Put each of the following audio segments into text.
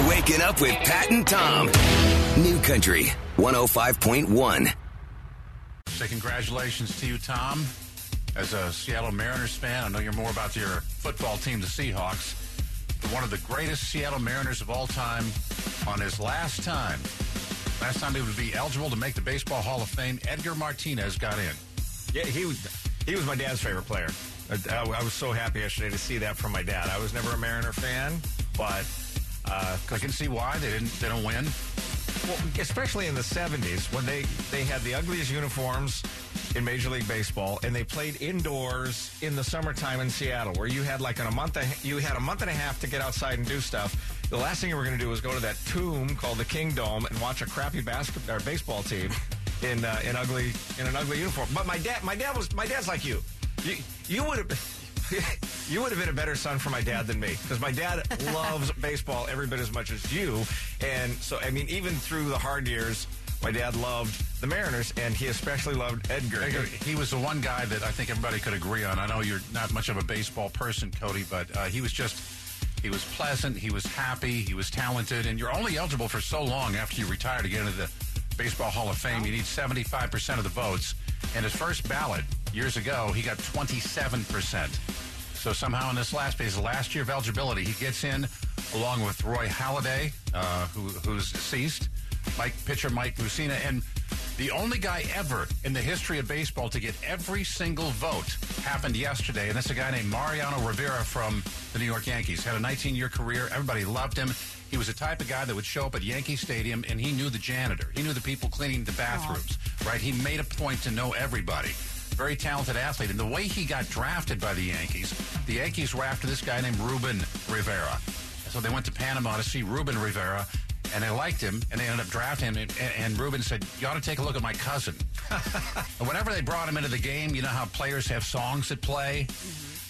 You're waking up with Pat and Tom. New Country 105.1. Say congratulations to you, Tom. As a Seattle Mariners fan, I know you're more about your football team, the Seahawks. But one of the greatest Seattle Mariners of all time, on his last time, last time he would be eligible to make the Baseball Hall of Fame, Edgar Martinez got in. Yeah, he was he was my dad's favorite player. I, I- I was so happy yesterday to see that from my dad. I was never a Mariner fan, but uh, I can see why they didn't they don't win. well, especially in the '70s when they they had the ugliest uniforms in Major League Baseball, and they played indoors in the summertime in Seattle, where you had like in a month you had a month and a half to get outside and do stuff. The last thing you were going to do was go to that tomb called the Kingdome and watch a crappy basketball or baseball team in uh, in ugly in an ugly uniform. But my dad, my dad was my dad's like you. You, you would have. You would have been a better son for my dad than me because my dad loves baseball every bit as much as you. And so, I mean, even through the hard years, my dad loved the Mariners and he especially loved Edgar. Edgar, he was the one guy that I think everybody could agree on. I know you're not much of a baseball person, Cody, but uh, he was just. He was pleasant. He was happy. He was talented. And you're only eligible for so long after you retire to get into the Baseball Hall of Fame. You need 75% of the votes. And his first ballot years ago, he got 27%. So somehow in this last phase, last year of eligibility, he gets in along with Roy Halladay, uh, who, who's deceased, Mike pitcher Mike Mussina, and the only guy ever in the history of baseball to get every single vote happened yesterday, and that's a guy named Mariano Rivera from the New York Yankees. Had a 19-year career. Everybody loved him. He was the type of guy that would show up at Yankee Stadium, and he knew the janitor. He knew the people cleaning the bathrooms, right? He made a point to know everybody. Very talented athlete. And the way he got drafted by the Yankees, the Yankees were after this guy named Ruben Rivera. So they went to Panama to see Ruben Rivera, and they liked him, and they ended up drafting him. And, and Ruben said, "You ought to take a look at my cousin." and whenever they brought him into the game, you know how players have songs that play.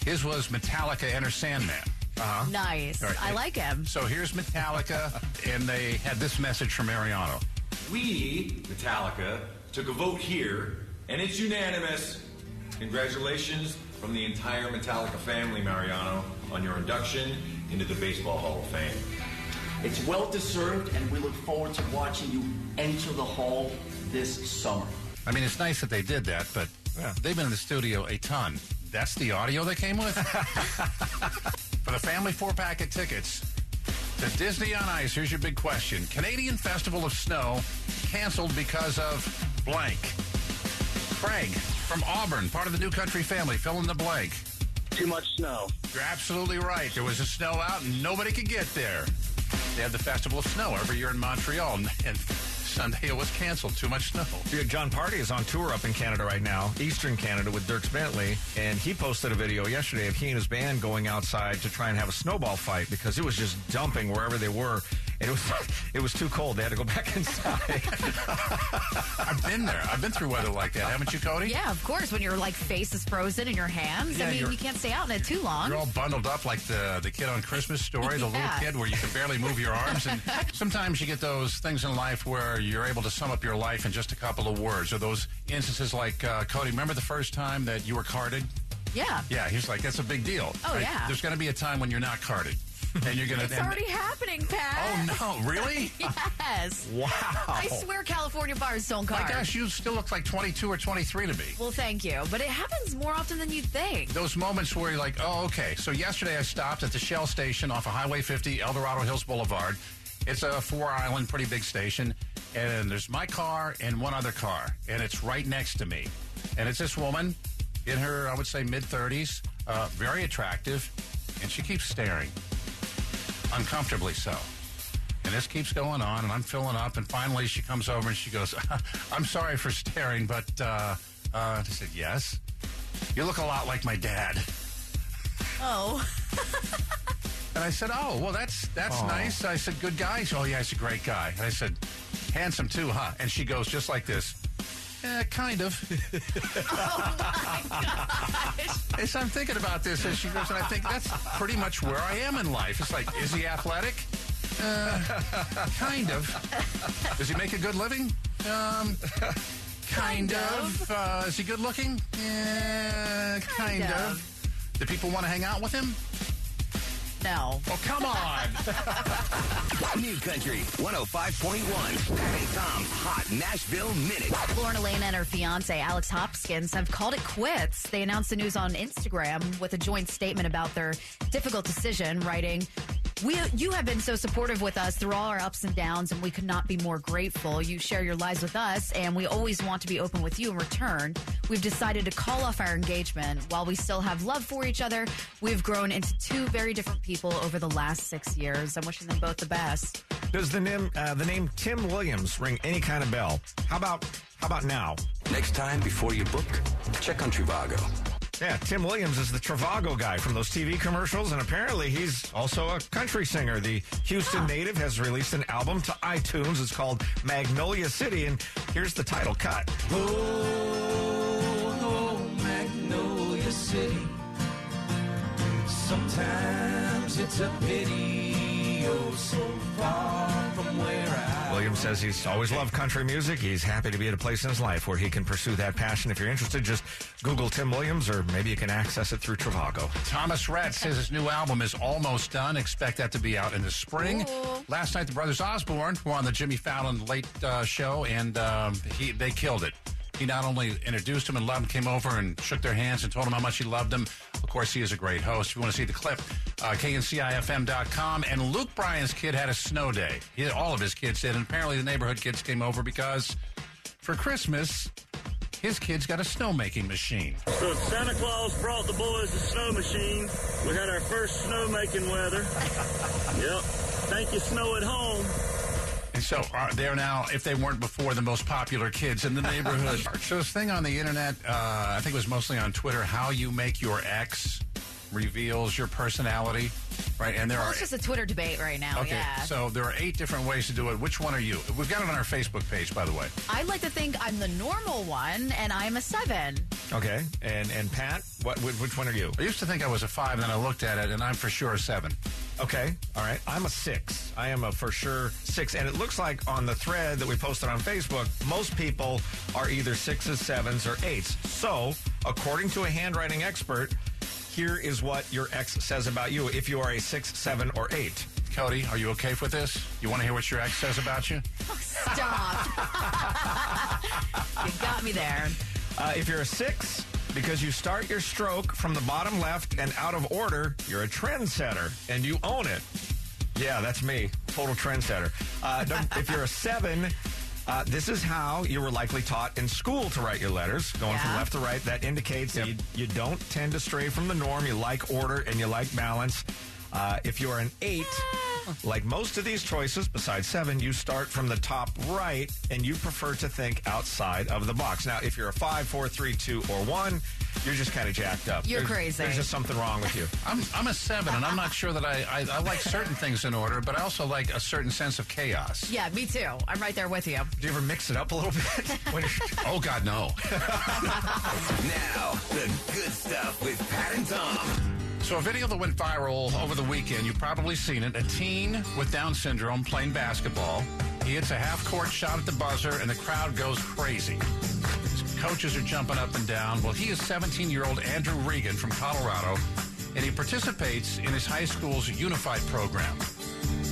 His was Metallica "Enter Sandman." Uh-huh. Nice. All right. I like him. So here's Metallica, and they had this message from Mariano. We, Metallica, took a vote here, and it's unanimous. Congratulations from the entire Metallica family, Mariano, on your induction into the Baseball Hall of Fame. It's well deserved, and we look forward to watching you enter the hall this summer. I mean, it's nice that they did that, but they've been in the studio a ton. That's the audio they came with? For the family four pack of tickets to Disney on Ice, here's your big question Canadian Festival of Snow canceled because of blank. Craig from Auburn, part of the New Country family, fill in the blank. Too much snow. You're absolutely right. There was a snow out and nobody could get there. They have the Festival of Snow every year in Montreal, and, and Sunday it was canceled. Too much snow. Yeah, Jon Pardi is on tour up in Canada right now, Eastern Canada, with Dierks Bentley, and he posted a video yesterday of he and his band going outside to try and have a snowball fight because it was just dumping wherever they were, and it was it was too cold. They had to go back inside. I've been there. I've been through weather like that, haven't you, Cody? Yeah, of course. When your like face is frozen in your hands, Yeah, I mean, you're- can't stay out in it too long. You're all bundled up like the the kid on Christmas Story, the little kid where you can barely move your arms. And sometimes you get those things in life where you're able to sum up your life in just a couple of words. Or those instances like uh, Cody. Remember the first time that you were carded? yeah. Yeah, he's like, that's a big deal. Oh, yeah. There's going to be a time when you're not carded, and you're to. It's already happening, Pat. Oh no! Really? Yes. wow! I swear California bars don't My card. gosh, you still look like 22 or 23 to me. Well, thank you. But it happens more often than you think. those moments where you're like, oh, okay. So yesterday I stopped at the Shell station off of Highway 50, El Dorado Hills Boulevard. It's a four island, pretty big station. And there's my car and one other car. And it's right next to me. And it's this woman in her, I would say, mid 30s, uh, very attractive. And she keeps staring, uncomfortably so. And this keeps going on, and I'm filling up. And finally, she comes over and she goes, I'm sorry for staring, but uh, uh, I said, Yes. You look a lot like my dad. Oh. And I said, "Oh, well, that's that's nice." I said, "Good guy." She said, "Oh, yeah, he's a great guy." And I said, "Handsome too, huh?" And she goes just like this. Eh, kind of. I said, I'm thinking about this, as she goes, and I think that's pretty much where I am in life. It's like, is he athletic? Uh, kind of. Does he make a good living? Um, kind, Kind of. of. Uh, is he good looking? Yeah, kind, Kind of. of. Do people want to hang out with him? No. Oh, come on. New Country 105.1. Pat and Tom's Hot Nashville Minute. Lauren Alaina and her fiance, Alex Hopkins, have called it quits. They announced the news on Instagram with a joint statement about their difficult decision, writing, we, you have been so supportive with us through all our ups and downs, and we could not be more grateful. You share your lives with us, and we always want to be open with you in return. We've decided to call off our engagement. While we still have love for each other, we've grown into two very different people over the last six years. I'm wishing them both the best. Does the name uh, the name Tim Williams ring any kind of bell? How about how about now? Next time before you book, check on Trivago. Yeah, Tim Williams is the Trivago guy from those TV commercials, and apparently he's also a country singer. The Houston native has released an album to iTunes. It's called Magnolia City, and here's the title cut. Oh, oh Magnolia City. Sometimes it's a pity, oh, so far from where. Williams says he's always loved country music. He's happy to be at a place in his life where he can pursue that passion. If you're interested, just Google Tim Williams, or maybe you can access it through Trivago. Thomas Rhett says his new album is almost done. Expect that to be out in the spring. Last night, the brothers Osborne were on the Jimmy Fallon late uh, show, and um, he they killed it. He not only introduced him and loved him, came over and shook their hands and told him how much he loved him. Of course, he is a great host. If you want to see the clip, uh, kncifm.com. And Luke Bryan's kid had a snow day. He, all of his kids did. And apparently, the neighborhood kids came over because for Christmas, his kids got a snowmaking machine. So Santa Claus brought the boys a snow machine. We had our first snowmaking weather. yep. Thank you, snow at home. And so uh, they're now, if they weren't before, the most popular kids in the neighborhood. so this thing on the internet, uh, I think it was mostly on Twitter, how you make your ex reveals your personality, right? And there Well, are it's just a Twitter debate right now. okay. Yeah. So there are eight different ways to do it. Which one are you? We've got it on our Facebook page, by the way. I like to think I'm the normal one, and I'm a seven. Okay, and and Pat, what which one are you? I used to think I was a five, and then I looked at it, and I'm for sure a seven. Okay, all right. I'm a six. I am a for sure six, and it looks like on the thread that we posted on Facebook, most people are either sixes, sevens, or eights. So, according to a handwriting expert, here is what your ex says about you if you are a six, seven, or eight. Cody, are you okay with this? You want to hear what your ex says about you? Stop. you got me there. Uh, if you're a six, because you start your stroke from the bottom left and out of order, you're a trendsetter and you own it. Yeah, that's me, total trendsetter. Uh, if you're a seven, uh, this is how you were likely taught in school to write your letters, going from left to right. That indicates that you, you don't tend to stray from the norm. You like order and you like balance. Uh, if you are an eight, like most of these choices, besides seven, you start from the top right and you prefer to think outside of the box. Now, if you're a five, four, three, two, or one, you're just kind of jacked up. You're There's- crazy. There's just something wrong with you. I'm, I'm a seven, and I'm not sure that I, I, I like certain things in order, but I also like a certain sense of chaos. Yeah, me too. I'm right there with you. Do you ever mix it up a little bit? When Oh, God, no. Now, the good stuff with Pat and Tom. So, a video that went viral over the weekend, you've probably seen it. A teen with Down syndrome playing basketball. He hits a half court shot at the buzzer, and the crowd goes crazy. His coaches are jumping up and down. Well, he is 17 year old Andrew Regan from Colorado, and he participates in his high school's Unified program.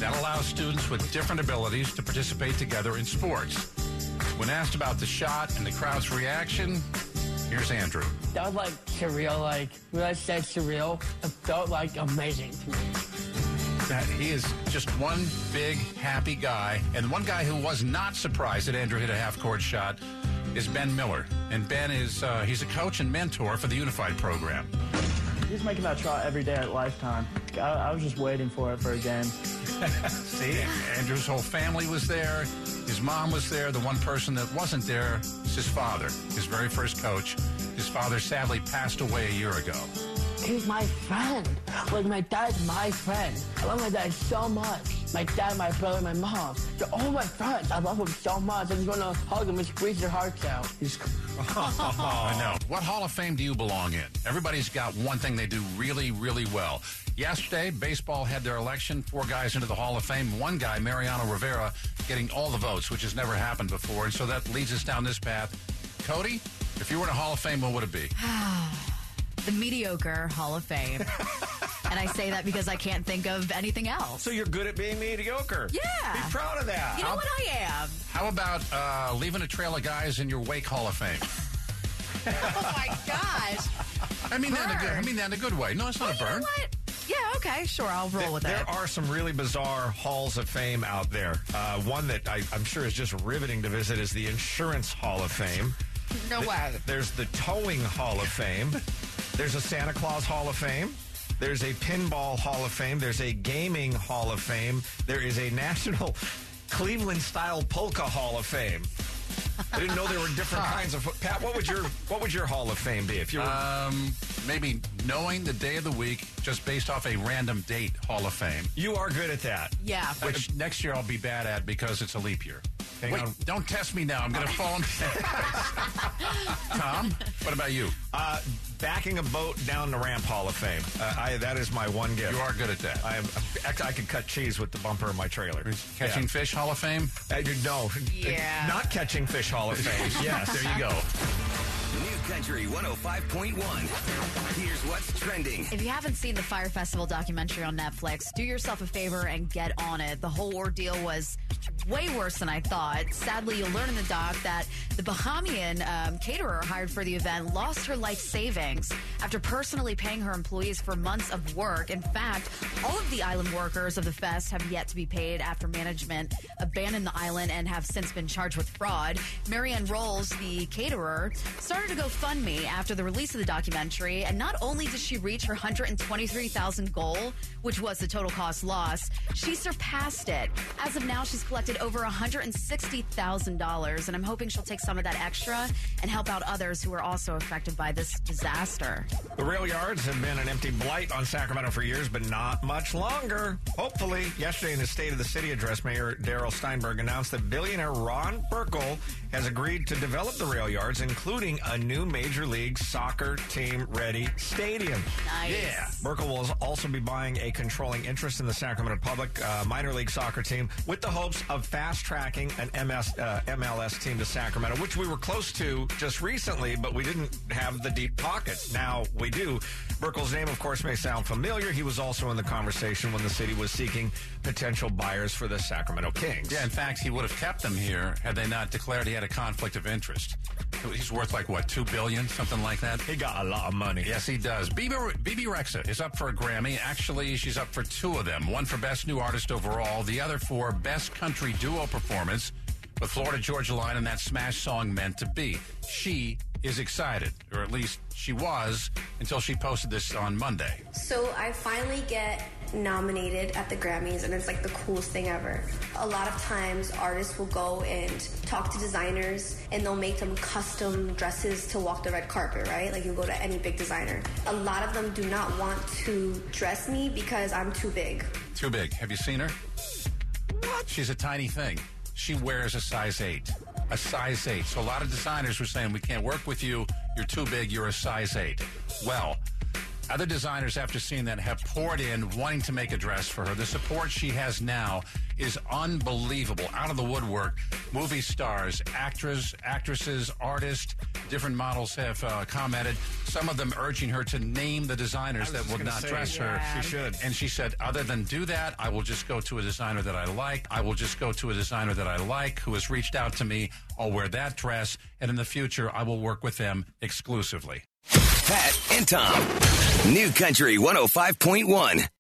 That allows students with different abilities to participate together in sports. When asked about the shot and the crowd's reaction, here's Andrew. That was like surreal. Like when I said surreal, it felt like amazing to me. that he is just one big happy guy. And one guy who was not surprised that Andrew hit a half court shot is Ben Miller. And Ben is uh, he's a coach and mentor for the Unified program. He's making that shot every day at Lifetime. I, I was just waiting for it for a game. See, Andrew's whole family was there. His mom was there. The one person that wasn't there is his father, his very first coach. His father sadly passed away a year ago. He's my friend. Like my dad's my friend. I love my dad so much. My dad, my brother, my mom. They're all my friends. I love them so much. I just want to hug them and squeeze their hearts out. He's I know. What Hall of Fame do you belong in? Everybody's got one thing they do really, really well. Yesterday, baseball had their election. Four guys into the Hall of Fame. One guy, Mariano Rivera, getting all the votes, which has never happened before. And so that leads us down this path. Cody, if you were in a Hall of Fame, what would it be? The mediocre Hall of Fame. and I say that because I can't think of anything else. So you're good at being mediocre. Yeah. Be proud of that. You know what I am? How about uh, leaving a trail of guys in your wake Hall of Fame? Oh my gosh. I mean that in a good. I Burn. mean that in a good way. No, it's not a You know burn. what? Yeah, okay, sure, I'll roll with that. there it. are some really bizarre halls of fame out there. Uh, one that I, I'm sure is just riveting to visit is the Insurance Hall of Fame. No way. There's the Towing Hall of Fame. There's a Santa Claus Hall of Fame. There's a Pinball Hall of Fame. There's a Gaming Hall of Fame. There is a National Cleveland Style Polka Hall of Fame. I didn't know there were different kinds of. Pat, what would your what would your Hall of Fame be if you were? Um, maybe knowing the day of the week just based off a random date Hall of Fame. you are good at that. Yeah. Which next year I'll be bad at because it's a leap year. Hang Wait, on. don't test me now. I'm going to fall on Tom, what about you? Uh, backing a boat down the ramp Hall of Fame. Uh, I, that is my one gift. You are good at that. I am. I could cut cheese with the bumper of my trailer. Catching fish Hall of Fame? I do no. Yeah. Not catching fish Hall of Fame. yes. There you go. New Country 105.1. Here's what's trending. If you haven't seen the Fyre Festival documentary on Netflix, do yourself a favor and get on it. The whole ordeal was way worse than I thought. Sadly, you'll learn in the doc that the Bahamian um, caterer hired for the event lost her life savings after personally paying her employees for months of work. In fact, all of the island workers of the fest have yet to be paid after management abandoned the island and have since been charged with fraud. Maryann Rolls, the caterer, started a GoFundMe after the release of the documentary, and not only did she reach her 123,000 goal, which was the total cost loss, she surpassed it. As of now, she's collected over $160,000, and I'm hoping she'll take some of that extra and help out others who are also affected by this disaster. The rail yards have been an empty blight on Sacramento for years, but not much longer. Hopefully, yesterday in the State of the City address, Mayor Darrell Steinberg announced that billionaire Ron Burkle has agreed to develop the rail yards, including a new Major League Soccer team ready stadium. Nice. Yeah. Burkle will also be buying a controlling interest in the Sacramento Republic uh, minor league soccer team with the hopes of fast tracking an MS, uh, MLS team to Sacramento, which we were close to just recently, but we didn't have the deep pockets. Now we do. Burkle's name, of course, may sound familiar. He was also in the conversation when the city was seeking potential buyers for the Sacramento Kings. Yeah, in fact, he would have kept them here had they not declared he had a conflict of interest. He's worth like what, two billion, something like that. He got a lot of money. Yes, he does. Bebe, Bebe Rexha is up for a Grammy. Actually, she's up for two of them. One for Best New Artist Overall, the other for Best Country Duo Performance with Florida Georgia Line and that smash song Meant to Be. She is excited, or at least she was until she posted this on Monday. So I finally get nominated at the Grammys, and it's like the coolest thing ever. A lot of times, artists will go and talk to designers, and they'll make them custom dresses to walk the red carpet, right? Like you go to any big designer. A lot of them do not want to dress me because I'm too big. Too big. Have you seen her? What? She's a tiny thing. She wears a size 8. A size 8. So a lot of designers were saying, we can't work with you. You're too big. You're a size 8. Well, other designers, after seeing that, have poured in wanting to make a dress for her. The support she has now is unbelievable. Out of the woodwork, movie stars, actors, actresses, artists, different models have uh, commented. Some of them urging her to name the designers that just would not say, dress her. She should. And she said, other than do that, I will just go to a designer that I like. I will just go to a designer that I like who has reached out to me. I'll wear that dress. And in the future, I will work with them exclusively. Pat and Tom. New Country 105.1.